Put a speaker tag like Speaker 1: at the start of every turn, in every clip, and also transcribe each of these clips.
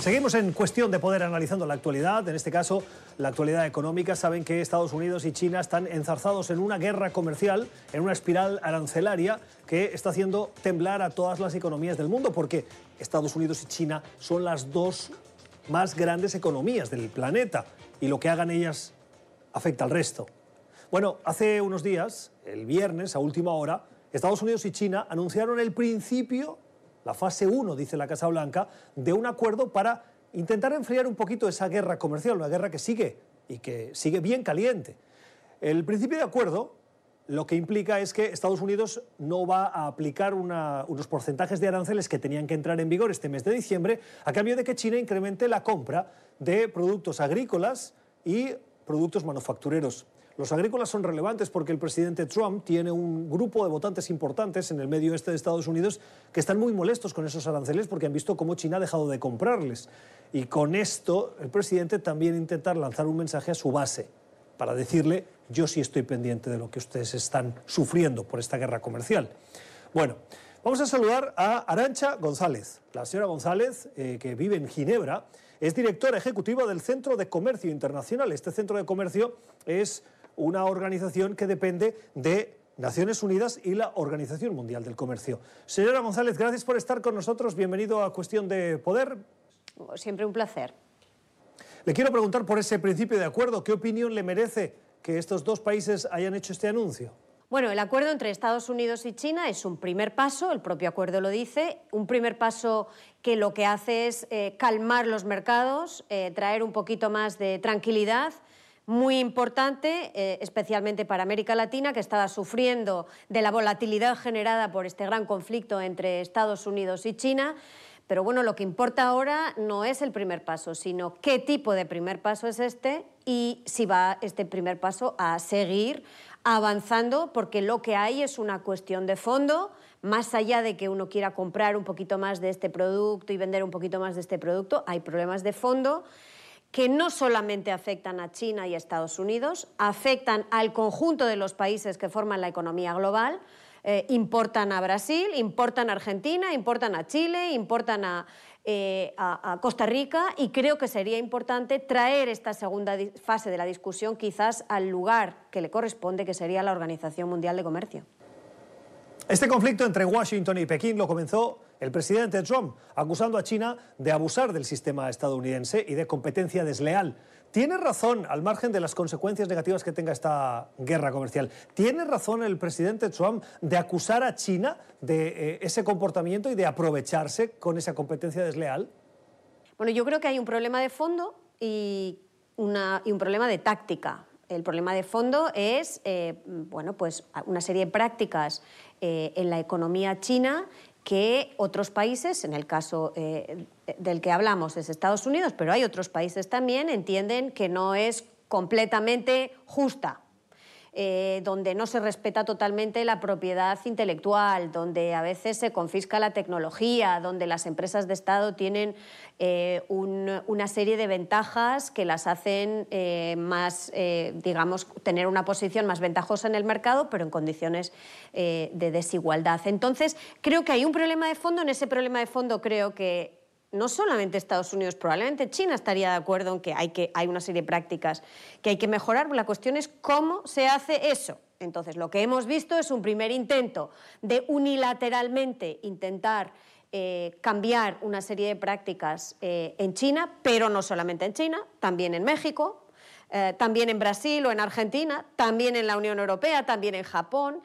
Speaker 1: Seguimos en cuestión de poder analizando la actualidad, en este caso la actualidad económica. Saben que Estados Unidos y China están enzarzados en una guerra comercial, en una espiral arancelaria que está haciendo temblar a todas las economías del mundo, porque Estados Unidos y China son las dos más grandes economías del planeta y lo que hagan ellas afecta al resto. Bueno, hace unos días, el viernes a última hora, Estados Unidos y China anunciaron el principio la fase 1, dice la Casa Blanca, de un acuerdo para intentar enfriar un poquito esa guerra comercial, una guerra que sigue y que sigue bien caliente. El principio de acuerdo lo que implica es que Estados Unidos no va a aplicar unos porcentajes de aranceles que tenían que entrar en vigor este mes de diciembre, a cambio de que China incremente la compra de productos agrícolas y productos manufactureros. Los agrícolas son relevantes porque el presidente Trump tiene un grupo de votantes importantes en el medio este de Estados Unidos que están muy molestos con esos aranceles porque han visto cómo China ha dejado de comprarles. Y con esto el presidente también intenta lanzar un mensaje a su base para decirle yo sí estoy pendiente de lo que ustedes están sufriendo por esta guerra comercial. Bueno, vamos a saludar a Arancha González. La señora González, eh, que vive en Ginebra, es directora ejecutiva del Centro de Comercio Internacional. Este centro de comercio es una organización que depende de Naciones Unidas y la Organización Mundial del Comercio. Señora González, gracias por estar con nosotros. Bienvenido a Cuestión de Poder.
Speaker 2: Siempre un placer.
Speaker 1: Le quiero preguntar por ese principio de acuerdo. ¿Qué opinión le merece que estos dos países hayan hecho este anuncio?
Speaker 2: Bueno, el acuerdo entre Estados Unidos y China es un primer paso, el propio acuerdo lo dice, un primer paso que lo que hace es eh, calmar los mercados, eh, traer un poquito más de tranquilidad muy importante, eh, especialmente para América Latina, que estaba sufriendo de la volatilidad generada por este gran conflicto entre Estados Unidos y China. Pero bueno, lo que importa ahora no es el primer paso, sino qué tipo de primer paso es este y si va este primer paso a seguir avanzando, porque lo que hay es una cuestión de fondo, más allá de que uno quiera comprar un poquito más de este producto y vender un poquito más de este producto, hay problemas de fondo que no solamente afectan a China y a Estados Unidos, afectan al conjunto de los países que forman la economía global, eh, importan a Brasil, importan a Argentina, importan a Chile, importan eh, a, Costa Rica y creo que sería importante traer esta segunda fase de la discusión quizás al lugar que le corresponde, que sería la Organización Mundial de Comercio.
Speaker 1: Este conflicto entre Washington y Pekín lo comenzó el presidente Trump, acusando a China de abusar del sistema estadounidense y de competencia desleal. ¿Tiene razón, al margen de las consecuencias negativas que tenga esta guerra comercial, tiene razón el presidente Trump de acusar a China de eh, ese comportamiento y de aprovecharse con esa competencia desleal?
Speaker 2: Bueno, yo creo que hay un problema de fondo y, un problema de táctica. El problema de fondo es eh, bueno, pues una serie de prácticas eh, en la economía china que otros países, en el caso eh, del que hablamos es Estados Unidos, pero hay otros países también, entienden que no es completamente justa eh, donde no se respeta totalmente la propiedad intelectual, donde a veces se confisca la tecnología, donde las empresas de Estado tienen eh, una serie de ventajas que las hacen eh, más, digamos, tener una posición más ventajosa en el mercado, pero en condiciones de desigualdad. Entonces, creo que hay un problema de fondo. En ese problema de fondo creo que no solamente Estados Unidos, probablemente China estaría de acuerdo en que hay, que hay una serie de prácticas que hay que mejorar. La cuestión es cómo se hace eso. Entonces, lo que hemos visto es un primer intento de unilateralmente intentar eh, cambiar una serie de prácticas eh, en China, pero no solamente en China, también en México, eh, también en Brasil o en Argentina, también en la Unión Europea, también en Japón.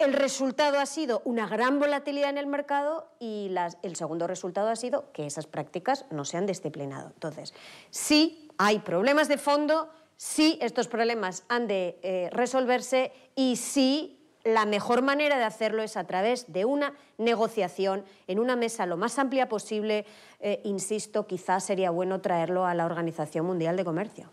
Speaker 2: El resultado ha sido una gran volatilidad en el mercado y el segundo resultado ha sido que esas prácticas no se han disciplinado. Entonces, sí hay problemas de fondo, sí estos problemas han de eh, resolverse y sí la mejor manera de hacerlo es a través de una negociación en una mesa lo más amplia posible. Eh, insisto, quizás sería bueno traerlo a la Organización Mundial de Comercio.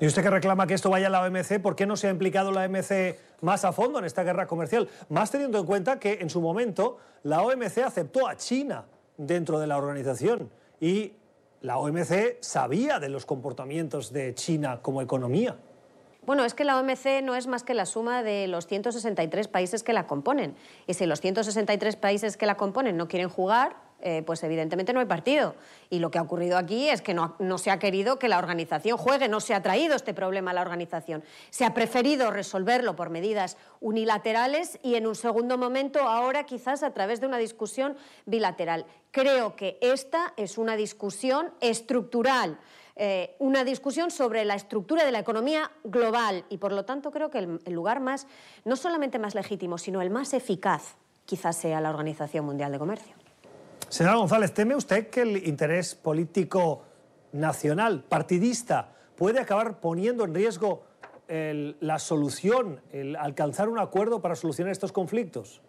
Speaker 1: Y usted que reclama que esto vaya a la OMC, ¿por qué no se ha implicado la OMC más a fondo en esta guerra comercial? Más teniendo en cuenta que en su momento la OMC aceptó a China dentro de la organización y la OMC sabía de los comportamientos de China como economía.
Speaker 2: Bueno, es que la OMC no es más que la suma de los 163 países que la componen. Y si los 163 países que la componen no quieren jugar, eh, pues evidentemente no hay partido. Y lo que ha ocurrido aquí es que no, se ha querido que la organización juegue, no se ha traído este problema a la organización. Se ha preferido resolverlo por medidas unilaterales y en un segundo momento ahora quizás a través de una discusión bilateral. Creo que esta es una discusión estructural. Eh, una discusión sobre la estructura de la economía global y por lo tanto creo que el, el lugar más, no solamente más legítimo, sino el más eficaz quizás sea la Organización Mundial de Comercio.
Speaker 1: Señora González, ¿teme usted que el interés político nacional, partidista, puede acabar poniendo en riesgo la solución, el alcanzar un acuerdo para solucionar estos conflictos?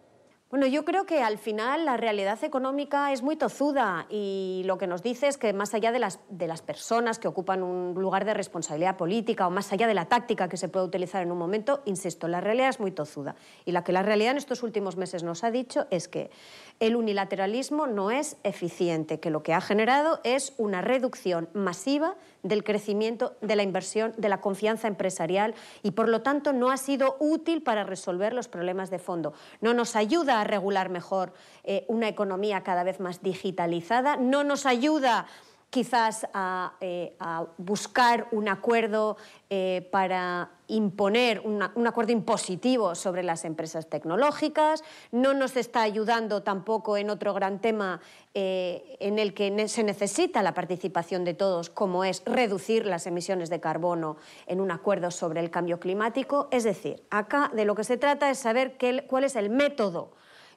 Speaker 2: Bueno, yo creo que al final la realidad económica es muy tozuda y lo que nos dice es que más allá de las, de las personas que ocupan un lugar de responsabilidad política o más allá de la táctica que se puede utilizar en un momento, insisto, la realidad es muy tozuda. Y la que la realidad en estos últimos meses nos ha dicho es que el unilateralismo no es eficiente, que lo que ha generado es una reducción masiva del crecimiento, de la inversión, de la confianza empresarial y por lo tanto no ha sido útil para resolver los problemas de fondo. No nos ayuda a regular mejor eh, una economía cada vez más digitalizada, no nos ayuda quizás a, eh, buscar un acuerdo eh, para imponer un acuerdo impositivo sobre las empresas tecnológicas, no nos está ayudando tampoco en otro gran tema en el que se necesita la participación de todos, como es reducir las emisiones de carbono en un acuerdo sobre el cambio climático. Es decir, acá de lo que se trata es saber qué, cuál es el método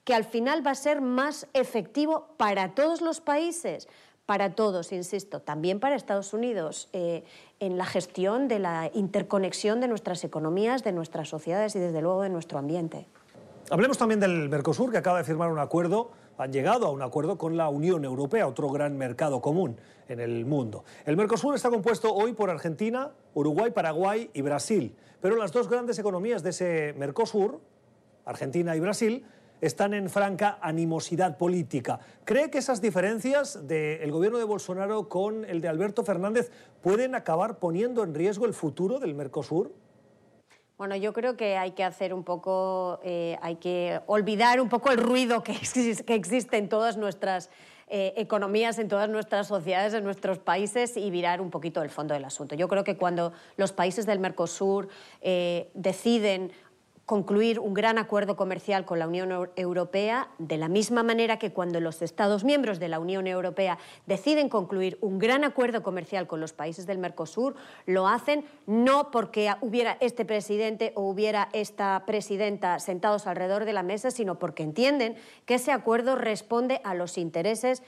Speaker 2: que al final va a ser más efectivo para todos los países, para todos, insisto, también para Estados Unidos, eh, en la gestión de la interconexión de nuestras economías, de nuestras sociedades y desde luego de nuestro ambiente.
Speaker 1: Hablemos también del Mercosur, que acaba de firmar un acuerdo, han llegado a un acuerdo con la Unión Europea, otro gran mercado común en el mundo. El Mercosur está compuesto hoy por Argentina, Uruguay, Paraguay y Brasil, pero las dos grandes economías de ese Mercosur, Argentina y Brasil, están en franca animosidad política. ¿Cree que esas diferencias del gobierno de Bolsonaro con el de Alberto Fernández pueden acabar poniendo en riesgo el futuro del Mercosur?
Speaker 2: Bueno, yo creo que hay que hacer un poco, eh, hay que olvidar un poco el ruido que, existe en todas nuestras eh, economías, en todas nuestras sociedades, en nuestros países y virar un poquito el fondo del asunto. Yo creo que cuando los países del Mercosur eh, deciden concluir un gran acuerdo comercial con la Unión Europea, de la misma manera que cuando los Estados miembros de la Unión Europea deciden concluir un gran acuerdo comercial con los países del Mercosur, lo hacen no porque hubiera este presidente o hubiera esta presidenta sentados alrededor de la mesa, sino porque entienden que ese acuerdo responde a los intereses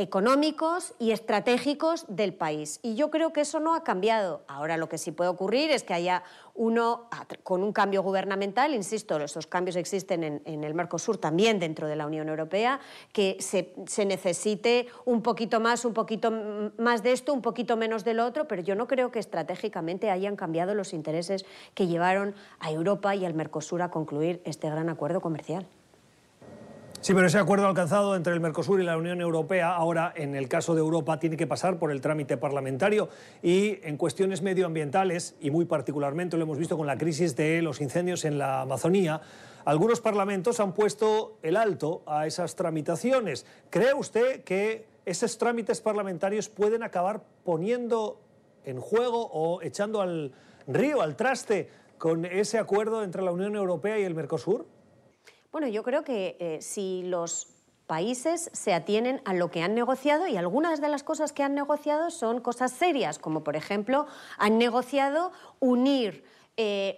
Speaker 2: económicos y estratégicos del país. Y yo creo que eso no ha cambiado. Ahora lo que sí puede ocurrir es que haya uno, con un cambio gubernamental, insisto, esos cambios existen en, el Mercosur también dentro de la Unión Europea, que se, se, necesite un poquito más, un poquito más de esto, un poquito menos del otro, pero yo no creo que estratégicamente hayan cambiado los intereses que llevaron a Europa y al Mercosur a concluir este gran acuerdo comercial.
Speaker 1: Sí, pero ese acuerdo alcanzado entre el Mercosur y la Unión Europea ahora, en el caso de Europa, tiene que pasar por el trámite parlamentario y en cuestiones medioambientales, y muy particularmente lo hemos visto con la crisis de los incendios en la Amazonía, algunos parlamentos han puesto el alto a esas tramitaciones. ¿Cree usted que esos trámites parlamentarios pueden acabar poniendo en juego o echando al río, al traste, con ese acuerdo entre la Unión Europea y el Mercosur?
Speaker 2: Bueno, yo creo que eh, si los países se atienen a lo que han negociado y algunas de las cosas que han negociado son cosas serias, como por ejemplo han negociado unir eh,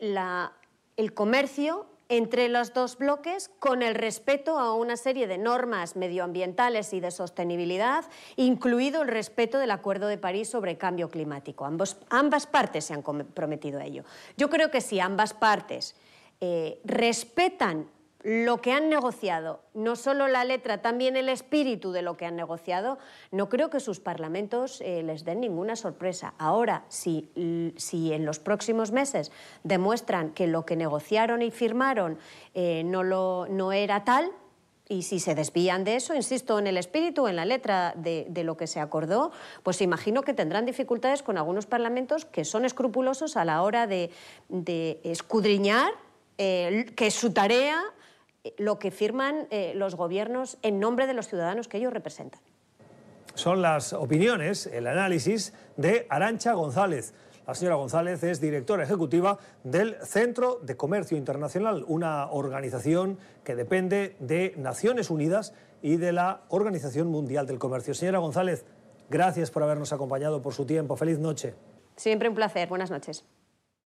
Speaker 2: el comercio entre los dos bloques con el respeto a una serie de normas medioambientales y de sostenibilidad, incluido el respeto del Acuerdo de París sobre cambio climático. Ambas partes se han comprometido a ello. Yo creo que si ambas partes eh, respetan lo que han negociado, no solo la letra, también el espíritu de lo que han negociado, no creo que sus parlamentos eh, les den ninguna sorpresa. Ahora, si, si, en los próximos meses demuestran que lo que negociaron y firmaron eh, no, lo, no era tal, y si se desvían de eso, insisto, en el espíritu, en la letra de, lo que se acordó, pues imagino que tendrán dificultades con algunos parlamentos que son escrupulosos a la hora de, escudriñar, eh, que su tarea, lo que firman eh, los gobiernos en nombre de los ciudadanos que ellos representan.
Speaker 1: Son las opiniones, el análisis de Arancha González. La señora González es directora ejecutiva del Centro de Comercio Internacional, una organización que depende de Naciones Unidas y de la Organización Mundial del Comercio. Señora González, gracias por habernos acompañado, por su tiempo. Feliz noche.
Speaker 2: Siempre un placer. Buenas noches.